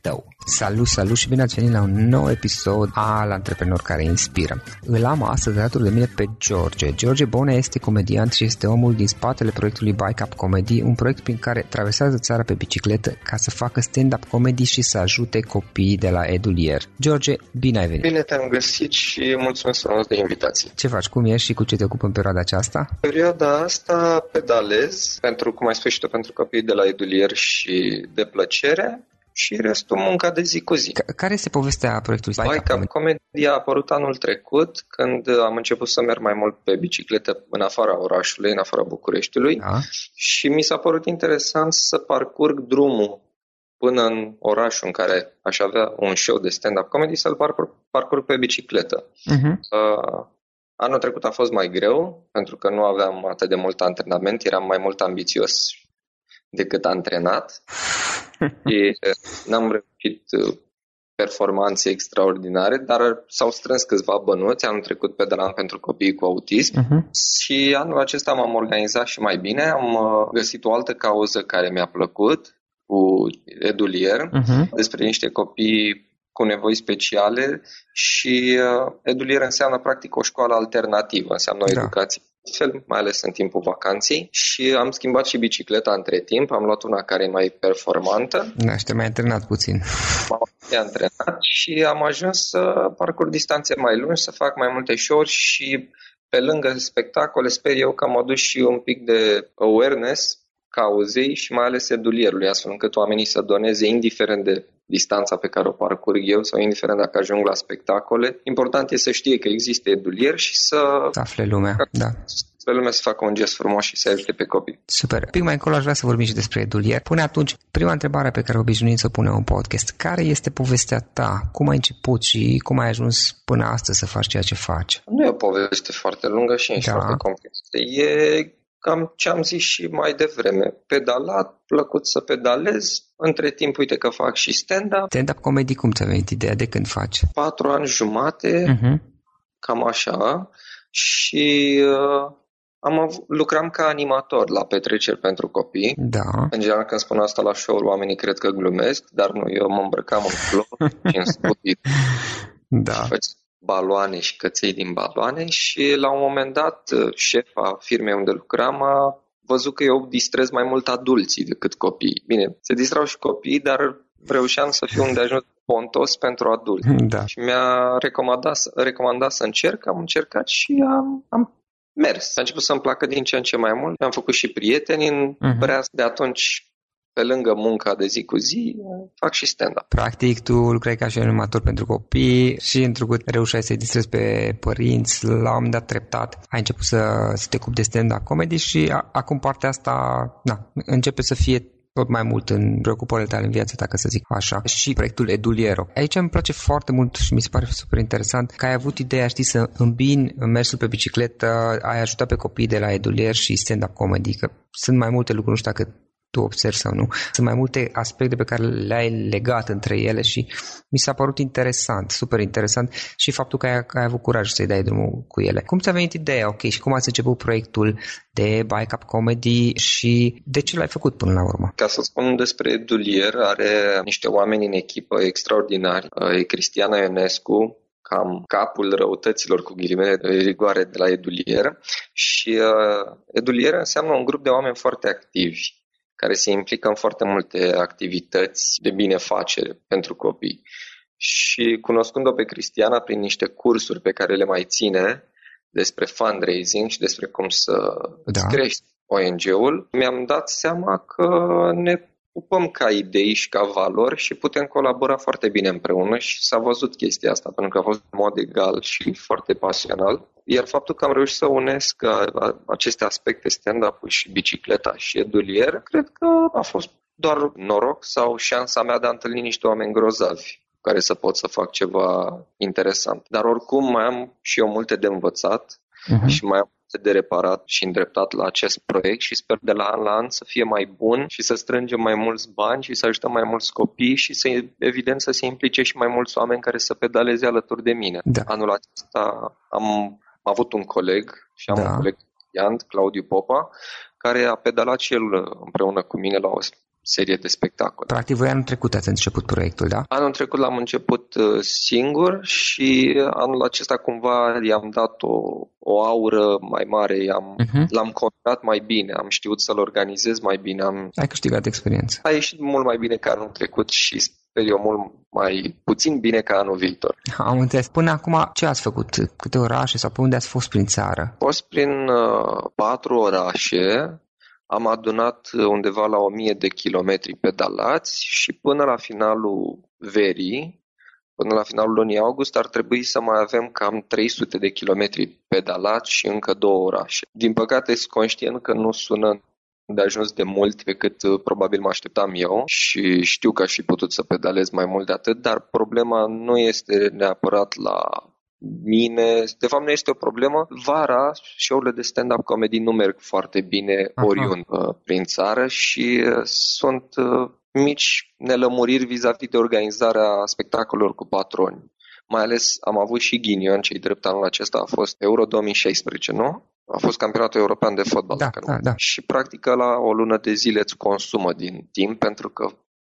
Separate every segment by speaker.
Speaker 1: tău. Salut, salut și bine ați venit la un nou episod al Antreprenor care inspiră. Îl am astăzi alături de mine pe George. George Bone este comediant și este omul din spatele proiectului Bike Up Comedy, un proiect prin care traversează țara pe bicicletă ca să facă stand-up comedy și să ajute copiii de la Edulier. George, bine ai venit!
Speaker 2: Bine te-am găsit și mulțumesc frumos de invitație.
Speaker 1: Ce faci? Cum ești și cu ce te ocupi în perioada aceasta?
Speaker 2: Perioada asta pedalez pentru, cum ai spus și tu, pentru copiii de la Edulier și de plăcere și restul munca de zi cu zi.
Speaker 1: Care este povestea proiectului
Speaker 2: Bike, Bike Up Comedy a apărut anul trecut când am început să merg mai mult pe bicicletă în afara orașului, în afara Bucureștiului da. și mi s-a părut interesant să parcurg drumul până în orașul în care aș avea un show de stand-up comedy să-l parcurg, parcurg pe bicicletă. Uh-huh. Uh, anul trecut a fost mai greu pentru că nu aveam atât de mult antrenament, eram mai mult ambițios decât antrenat și n-am reușit performanțe extraordinare, dar s-au strâns câțiva bănuți, anul trecut pedalam pentru copiii cu autism uh-huh. și anul acesta m-am organizat și mai bine, am găsit o altă cauză care mi-a plăcut, cu Edulier, uh-huh. despre niște copii cu nevoi speciale și uh, edulier înseamnă practic o școală alternativă, înseamnă o da. educație fel, mai ales în timpul vacanței și am schimbat și bicicleta între timp, am luat una care e mai performantă.
Speaker 3: Da, și te mai antrenat puțin.
Speaker 2: M-am antrenat și am ajuns să parcurg distanțe mai lungi, să fac mai multe show și pe lângă spectacole sper eu că am adus și un pic de awareness cauzei și mai ales edulierului, astfel încât oamenii să doneze indiferent de distanța pe care o parcurg eu sau indiferent dacă ajung la spectacole. Important e să știe că există edulier și să...
Speaker 3: Să afle lumea, da.
Speaker 2: Să lumea să facă un gest frumos și să ajute pe copii.
Speaker 3: Super. Pic mai încolo aș vrea să vorbim și despre edulier. Pune atunci prima întrebare pe care obișnuim să o punem în podcast. Care este povestea ta? Cum ai început și cum ai ajuns până astăzi să faci ceea ce faci?
Speaker 2: Nu e o poveste foarte lungă și nici da. foarte complexă. E cam ce am zis și mai devreme. Pedalat, plăcut să pedalez. Între timp, uite că fac și stand-up.
Speaker 3: Stand-up comedy, cum ți-a venit ideea? De când faci?
Speaker 2: Patru ani jumate, uh-huh. cam așa. Și uh, am av- lucram ca animator la petreceri pentru copii.
Speaker 3: Da.
Speaker 2: În general, când spun asta la show oamenii cred că glumesc, dar nu, eu mă îmbrăcam în flori și în studii.
Speaker 3: Da
Speaker 2: baloane și căței din baloane și la un moment dat șefa firmei unde lucram a văzut că eu distrez mai mult adulții decât copii. Bine, se distrau și copii, dar reușeam să fiu unde ajuns pontos pentru adulți.
Speaker 3: Da.
Speaker 2: Și mi-a recomandat, recomandat să încerc, am încercat și am, am mers. A început să-mi placă din ce în ce mai mult. Am făcut și prieteni în uh-huh. Breaz. De atunci pe lângă munca de zi cu zi, fac și stand-up.
Speaker 3: Practic, tu lucrai ca și animator pentru copii și întrucât reușeai să-i distrezi pe părinți, la un moment dat treptat ai început să, să te ocupi de stand-up comedy și a, acum partea asta na, începe să fie tot mai mult în preocupările tale în viață, dacă să zic așa, și proiectul Eduliero. Aici îmi place foarte mult și mi se pare super interesant că ai avut ideea, știi, să îmbini mersul pe bicicletă, ai ajutat pe copii de la Edulier și stand-up comedy, că sunt mai multe lucruri, nu știu dacă tu observi sau nu. Sunt mai multe aspecte pe care le-ai legat între ele și mi s-a părut interesant, super interesant și faptul că ai, că ai avut curaj să-i dai drumul cu ele. Cum ți-a venit ideea, ok, și cum ați început proiectul de Bike Up Comedy și de ce l-ai făcut până la urmă?
Speaker 2: Ca să spun despre Dulier, are niște oameni în echipă extraordinari. E Cristiana Ionescu, cam capul răutăților cu ghilimele de rigoare de la Edulier și uh, Edulier înseamnă un grup de oameni foarte activi care se implică în foarte multe activități de binefacere pentru copii. Și cunoscând-o pe Cristiana prin niște cursuri pe care le mai ține despre fundraising și despre cum să da. crești ONG-ul, mi-am dat seama că ne ocupăm ca idei și ca valori și putem colabora foarte bine împreună și s-a văzut chestia asta, pentru că a fost în mod egal și foarte pasional. Iar faptul că am reușit să unesc aceste aspecte, stand-up și bicicleta și edulier, cred că a fost doar noroc sau șansa mea de a întâlni niște oameni grozavi care să pot să fac ceva interesant. Dar oricum mai am și eu multe de învățat uh-huh. și mai am de reparat și îndreptat la acest proiect și sper de la an la an să fie mai bun și să strângem mai mulți bani și să ajutăm mai mulți copii și să, evident să se implice și mai mulți oameni care să pedaleze alături de mine.
Speaker 3: Da.
Speaker 2: Anul acesta am avut un coleg și am da. un coleg Claudiu Popa, care a pedalat și el împreună cu mine la o serie de spectacole.
Speaker 3: Practic, voi anul trecut ați început proiectul, da?
Speaker 2: Anul trecut l-am început uh, singur și anul acesta cumva i-am dat o, o aură mai mare, i-am, uh-huh. l-am contat mai bine, am știut să-l organizez mai bine. Am...
Speaker 3: Ai câștigat experiență.
Speaker 2: A ieșit mult mai bine ca anul trecut și sper eu mult mai puțin bine ca anul viitor.
Speaker 3: Am înțeles. Până acum ce ați făcut? Câte orașe sau pe unde ați fost prin țară? Am
Speaker 2: fost prin uh, patru orașe, am adunat undeva la 1000 de kilometri pedalați și până la finalul verii, până la finalul lunii august, ar trebui să mai avem cam 300 de kilometri pedalați și încă două orașe. Din păcate, sunt conștient că nu sună de ajuns de mult pe cât uh, probabil mă așteptam eu și știu că aș fi putut să pedalez mai mult de atât, dar problema nu este neapărat la mine. De fapt, nu este o problemă. Vara, show-urile de stand-up comedy nu merg foarte bine Aha. oriunde uh, prin țară și uh, sunt uh, mici nelămuriri vis-a-vis de organizarea spectacolelor cu patroni. Mai ales am avut și ghinion, cei drept anul acesta a fost Euro 2016, nu? A fost campionatul european de fotbal.
Speaker 3: Da,
Speaker 2: dacă
Speaker 3: da,
Speaker 2: nu.
Speaker 3: da.
Speaker 2: Și practic la o lună de zile îți consumă din timp pentru că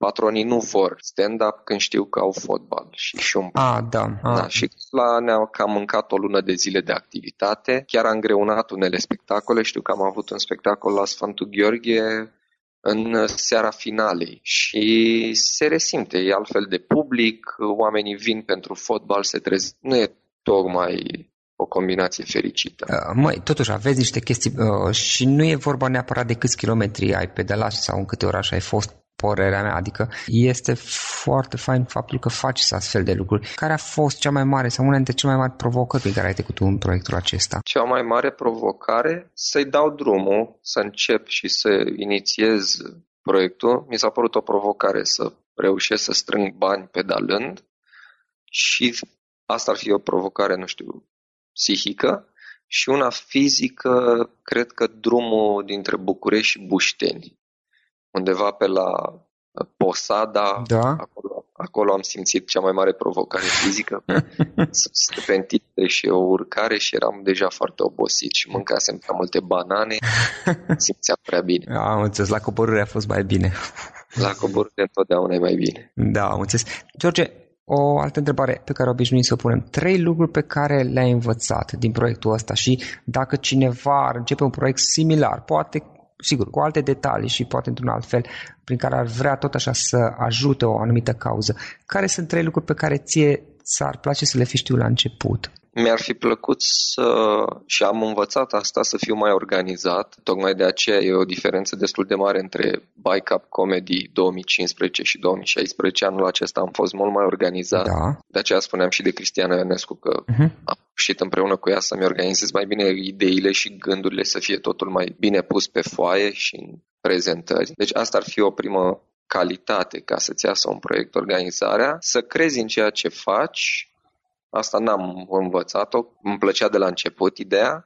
Speaker 2: patronii nu vor stand-up când știu că au fotbal și și un
Speaker 3: A, da. A.
Speaker 2: da și la ne-a cam mâncat o lună de zile de activitate. Chiar am greunat unele spectacole. Știu că am avut un spectacol la Sfântul Gheorghe în seara finalei și se resimte, e altfel de public, oamenii vin pentru fotbal, se trezesc. Nu e tocmai o combinație fericită.
Speaker 3: Uh, măi, totuși aveți niște chestii uh, și nu e vorba neapărat de câți kilometri ai pedalat sau în câte orașe ai fost părerea mea, adică este foarte fain faptul că faci astfel de lucruri. Care a fost cea mai mare sau una dintre cele mai mari provocări pe care ai trecut în proiectul acesta?
Speaker 2: Cea mai mare provocare? Să-i dau drumul, să încep și să inițiez proiectul. Mi s-a părut o provocare să reușesc să strâng bani pedalând și asta ar fi o provocare, nu știu, psihică și una fizică, cred că drumul dintre București și Bușteni undeva pe la uh, Posada,
Speaker 3: da.
Speaker 2: acolo, acolo am simțit cea mai mare provocare fizică. Stăpentite și o urcare și eram deja foarte obosit și mâncasem prea multe banane, simțeam prea bine.
Speaker 3: Am înțeles, la coborâre a fost mai bine.
Speaker 2: La coborâre întotdeauna e mai bine.
Speaker 3: Da, am înțeles. George, o altă întrebare pe care obișnuim să o punem. Trei lucruri pe care le-ai învățat din proiectul ăsta și dacă cineva ar începe un proiect similar, poate sigur, cu alte detalii și poate într-un alt fel, prin care ar vrea tot așa să ajute o anumită cauză. Care sunt trei lucruri pe care ție ți-ar place să le fi știu la început?
Speaker 2: Mi-ar fi plăcut să, și am învățat asta, să fiu mai organizat. Tocmai de aceea e o diferență destul de mare între Bike Up Comedy 2015 și 2016. Anul acesta am fost mult mai organizat.
Speaker 3: Da.
Speaker 2: De aceea spuneam și de Cristiana Ionescu că uh-huh. am reușit împreună cu ea să-mi organizez mai bine ideile și gândurile să fie totul mai bine pus pe foaie și în prezentări. Deci asta ar fi o primă calitate ca să-ți iasă un proiect organizarea, să crezi în ceea ce faci. Asta n-am învățat-o, îmi plăcea de la început ideea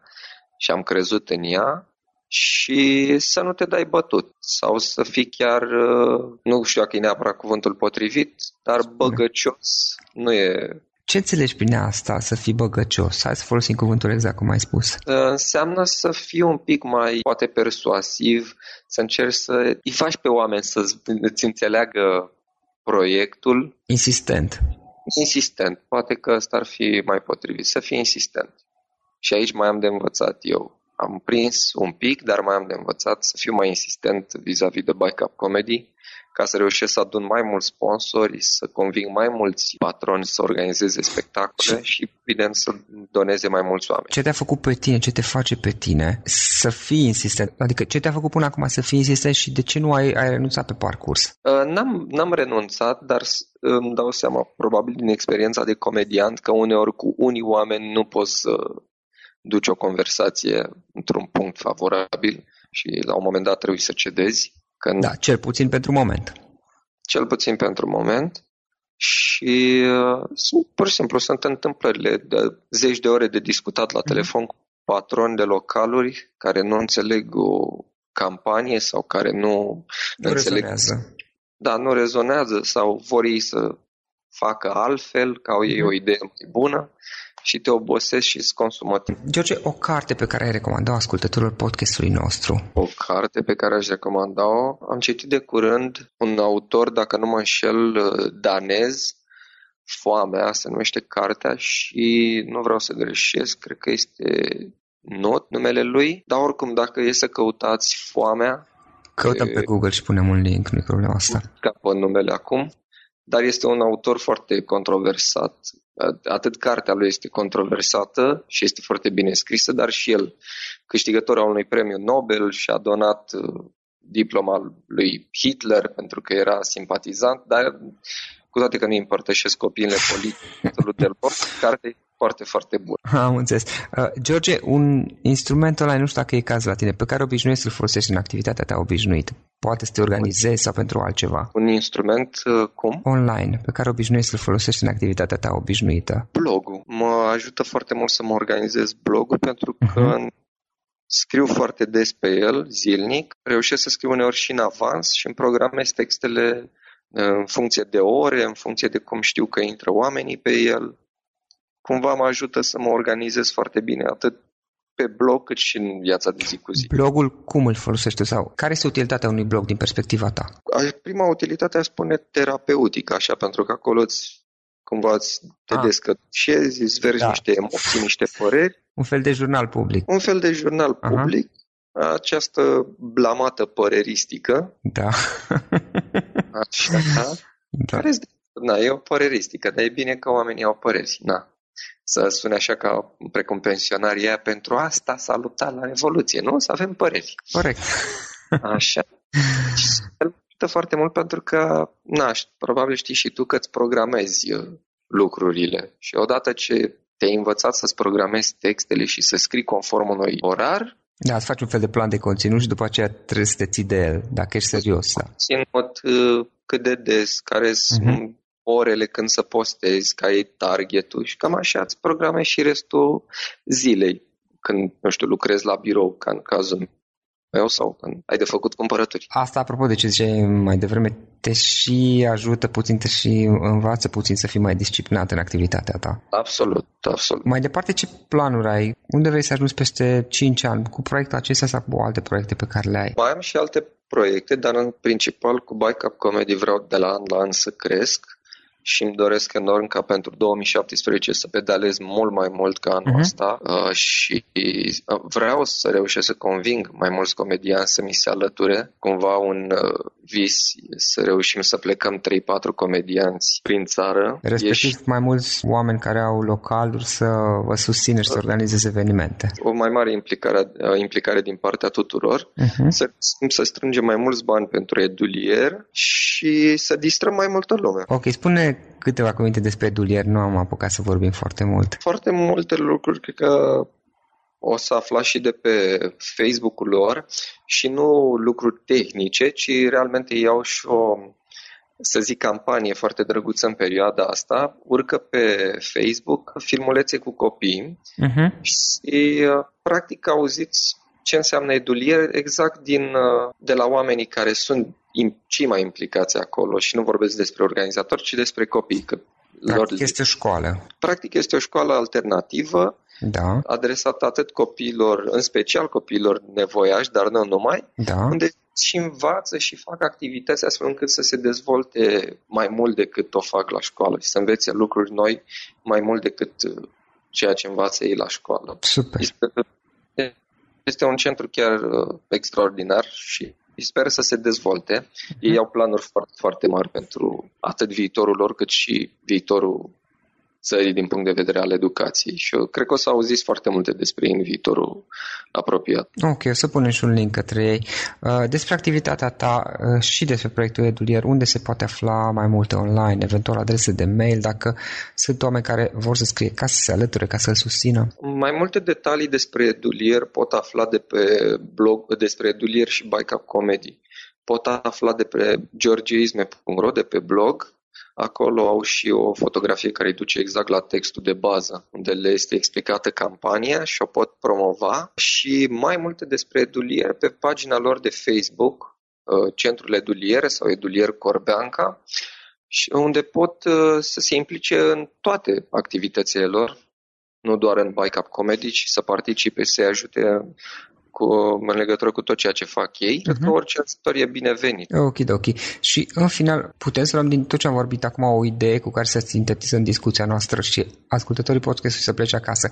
Speaker 2: și am crezut în ea și să nu te dai bătut sau să fii chiar, uh, nu știu dacă e neapărat cuvântul potrivit, dar băgăcios nu e
Speaker 3: ce înțelegi prin asta, să fii băgăcios? Hai să folosim cuvântul exact cum ai spus. Uh,
Speaker 2: înseamnă să fii un pic mai, poate, persuasiv, să încerci să îi faci pe oameni să îți înțeleagă proiectul.
Speaker 3: Insistent
Speaker 2: insistent. Poate că ăsta ar fi mai potrivit, să fie insistent. Și aici mai am de învățat eu. Am prins un pic, dar mai am de învățat să fiu mai insistent vis-a-vis de Bike Up Comedy ca să reușesc să adun mai mulți sponsori, să conving mai mulți patroni să organizeze spectacole și, evident, să doneze mai mulți oameni.
Speaker 3: Ce te-a făcut pe tine, ce te face pe tine să fii insistent? Adică ce te-a făcut până acum să fii insistent și de ce nu ai, ai renunțat pe parcurs?
Speaker 2: Uh, n-am, n-am renunțat, dar îmi dau seama, probabil din experiența de comediant, că uneori cu unii oameni nu poți să duci o conversație într-un punct favorabil și la un moment dat trebuie să cedezi
Speaker 3: când... Da, cel puțin pentru moment.
Speaker 2: Cel puțin pentru moment. Și uh, sunt, pur și simplu sunt întâmplările de zeci de ore de discutat la mhm. telefon cu patroni de localuri care nu înțeleg o campanie sau care nu,
Speaker 3: nu înțeleg. Rezonează.
Speaker 2: Da, nu rezonează sau vor ei să facă altfel, că au ei o mhm. idee mai bună și te obosesc și îți consumă timp.
Speaker 3: George, o carte pe care ai recomandat ascultătorilor podcastului nostru?
Speaker 2: O carte pe care aș recomanda-o? Am citit de curând un autor, dacă nu mă înșel, danez, Foamea se numește cartea și nu vreau să greșesc, cred că este Not numele lui, dar oricum dacă e să căutați Foamea,
Speaker 3: Căutăm pe Google și punem un link, nu i problema asta.
Speaker 2: Capă numele acum, dar este un autor foarte controversat atât cartea lui este controversată și este foarte bine scrisă, dar și el câștigător al unui premiu Nobel și a donat uh, diploma lui Hitler pentru că era simpatizant, dar cu toate că nu împărtășesc opiniile politice lor, cartea foarte, foarte bun.
Speaker 3: Am înțeles. Uh, George, un instrument ăla, nu știu dacă e cazul la tine, pe care obișnuiești să-l folosești în activitatea ta obișnuită. Poate să te organizezi sau pentru altceva.
Speaker 2: Un instrument uh, cum?
Speaker 3: Online, pe care obișnuiești să-l folosești în activitatea ta obișnuită.
Speaker 2: Blogul. Mă ajută foarte mult să mă organizez blogul pentru că uh-huh. scriu foarte des pe el, zilnic. Reușesc să scriu uneori și în avans și îmi programez textele uh, în funcție de ore, în funcție de cum știu că intră oamenii pe el cumva mă ajută să mă organizez foarte bine, atât pe blog cât și în viața de zi cu zi.
Speaker 3: Blogul cum îl folosești sau care este utilitatea unui blog din perspectiva ta?
Speaker 2: Prima utilitate aș spune terapeutică, așa, pentru că acolo îți cumva îți te ah. descătușezi, îți vergi da. niște emoții, niște păreri.
Speaker 3: Un fel de jurnal public.
Speaker 2: Un fel de jurnal Aha. public. Această blamată păreristică.
Speaker 3: Da.
Speaker 2: Așa, da. Care Na, e o păreristică, dar e bine că oamenii au păreri. Na. Să sune așa ca precum pensionarii aia, pentru asta s-a luptat la Revoluție, nu? Să avem păreri.
Speaker 3: Corect.
Speaker 2: Așa. ajută foarte mult pentru că, na, probabil știi și tu că îți programezi uh, lucrurile și odată ce te-ai învățat să-ți programezi textele și să scrii conform unui orar,
Speaker 3: da, îți faci un fel de plan de conținut și după aceea trebuie să te ții de el, dacă ești serios. Da.
Speaker 2: Conținut uh, cât de des, care sunt uh-huh. Orele când să postezi, ca e targetul și cam așa îți programezi și restul zilei când, nu știu, lucrezi la birou, ca în cazul meu sau când ai de făcut cumpărături.
Speaker 3: Asta, apropo de ce ziceai mai devreme, te și ajută puțin, te și învață puțin să fii mai disciplinat în activitatea ta.
Speaker 2: Absolut, absolut.
Speaker 3: Mai departe, ce planuri ai? Unde vrei să ajungi peste 5 ani? Cu proiectul acesta sau cu alte proiecte pe care le ai?
Speaker 2: Mai am și alte proiecte, dar în principal cu Bike Up Comedy vreau de la an la an să cresc și îmi doresc enorm ca pentru 2017 să pedalez mult mai mult ca anul uh-huh. ăsta uh, și uh, vreau să reușesc să conving mai mulți comedianți să mi se alăture. Cumva un uh, vis să reușim să plecăm 3-4 comedianți prin țară.
Speaker 3: Respectiv Ești... mai mulți oameni care au localuri să vă susțină și să organizeze evenimente.
Speaker 2: O mai mare implicare, uh, implicare din partea tuturor, uh-huh. să, să strângem mai mulți bani pentru edulier și să distrăm mai multă lume.
Speaker 3: Ok, spune câteva cuvinte despre Dulier, nu am apucat să vorbim foarte mult.
Speaker 2: Foarte multe lucruri, cred că o să aflați și de pe Facebook-ul lor și nu lucruri tehnice, ci realmente iau și o, să zic, campanie foarte drăguță în perioada asta. Urcă pe Facebook filmulețe cu copii uh-huh. și practic auziți ce înseamnă edulier exact din, de la oamenii care sunt cei mai implicați acolo și nu vorbesc despre organizatori, ci despre copii. Că
Speaker 3: Practic lor... este o școală.
Speaker 2: Practic este o școală alternativă
Speaker 3: da.
Speaker 2: adresată atât copiilor, în special copiilor nevoiași, dar nu numai,
Speaker 3: da.
Speaker 2: unde și învață și fac activități astfel încât să se dezvolte mai mult decât o fac la școală și să învețe lucruri noi mai mult decât ceea ce învață ei la școală.
Speaker 3: Super.
Speaker 2: Este, este un centru chiar uh, extraordinar și sper să se dezvolte. Ei au planuri foarte, foarte mari pentru atât viitorul lor cât și viitorul țării din punct de vedere al educației și eu cred că o să auziți foarte multe despre ei în viitorul apropiat.
Speaker 3: Ok, o să punem și un link către ei. Uh, despre activitatea ta uh, și despre proiectul Edulier, unde se poate afla mai multe online, eventual adrese de mail, dacă sunt oameni care vor să scrie ca să se alăture, ca să-l susțină?
Speaker 2: Mai multe detalii despre Edulier pot afla de pe blog, despre Edulier și Bike Up Comedy. Pot afla de pe georgeisme.ro, de pe blog, Acolo au și o fotografie care îi duce exact la textul de bază, unde le este explicată campania și o pot promova. Și mai multe despre Edulier pe pagina lor de Facebook, uh, Centrul Eduliere sau Edulier Corbeanca, și unde pot uh, să se implice în toate activitățile lor, nu doar în Bike Up Comedy, ci să participe, să ajute cu, în legătură cu tot ceea ce fac ei, uh-huh. cred că mhm. orice ajutor e binevenit.
Speaker 3: Ok, ok. Și în final, putem să luăm din tot ce am vorbit acum o idee cu care să sintetizăm discuția noastră și ascultătorii pot să plece acasă.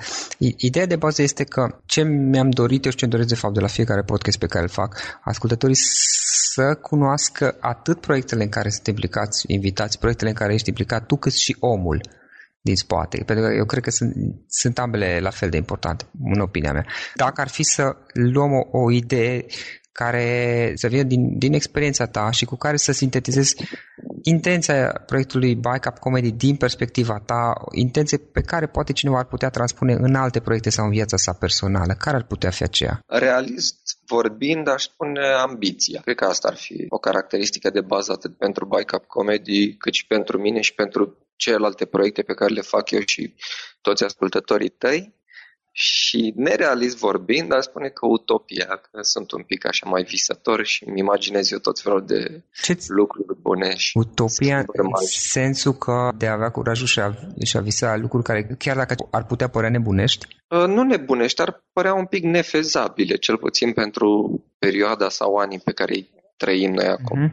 Speaker 3: Ideea de bază este că ce mi-am dorit eu și ce doresc de fapt de la fiecare podcast pe care îl fac, ascultătorii să cunoască atât proiectele în care sunt implicați, invitați, proiectele în care ești implicat tu, cât și omul din spate, pentru că eu cred că sunt, sunt ambele la fel de importante, în opinia mea. Dacă ar fi să luăm o, o idee care să vină din, din experiența ta și cu care să sintetizezi intenția proiectului Bike Up Comedy din perspectiva ta, intenție pe care poate cineva ar putea transpune în alte proiecte sau în viața sa personală. Care ar putea fi aceea?
Speaker 2: Realist vorbind, aș spune ambiția. Cred că asta ar fi o caracteristică de bază atât pentru Bike Up Comedy, cât și pentru mine și pentru celelalte proiecte pe care le fac eu și toți ascultătorii tăi. Și nerealist vorbind, dar spune că utopia, că sunt un pic așa mai visător și îmi imaginez eu tot felul de ce lucruri bune. Și
Speaker 1: utopia în sensul că de a avea curajul și a, și a visa lucruri care, chiar dacă ar putea părea nebunești?
Speaker 2: Uh, nu nebunești, ar părea un pic nefezabile, cel puțin pentru perioada sau anii pe care îi trăim noi acum. Uh-huh.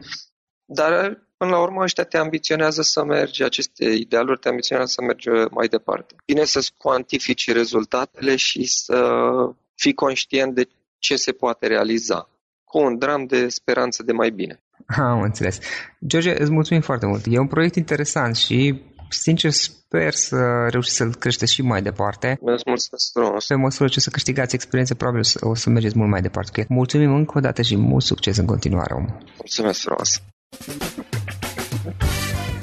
Speaker 2: Dar Până la urmă, ăștia te ambiționează să mergi, aceste idealuri te ambiționează să mergi mai departe. Bine să-ți cuantifici rezultatele și să fii conștient de ce se poate realiza, cu un dram de speranță de mai bine.
Speaker 1: Am înțeles. George, îți mulțumim foarte mult. E un proiect interesant și sincer sper să reușiți să-l creșteți și mai departe.
Speaker 2: Mulțumesc frumos.
Speaker 1: Pe măsură ce să câștigați experiență, probabil o să mergeți mult mai departe. Mulțumim încă o dată și mult succes în continuare, om.
Speaker 2: Mulțumesc frumos.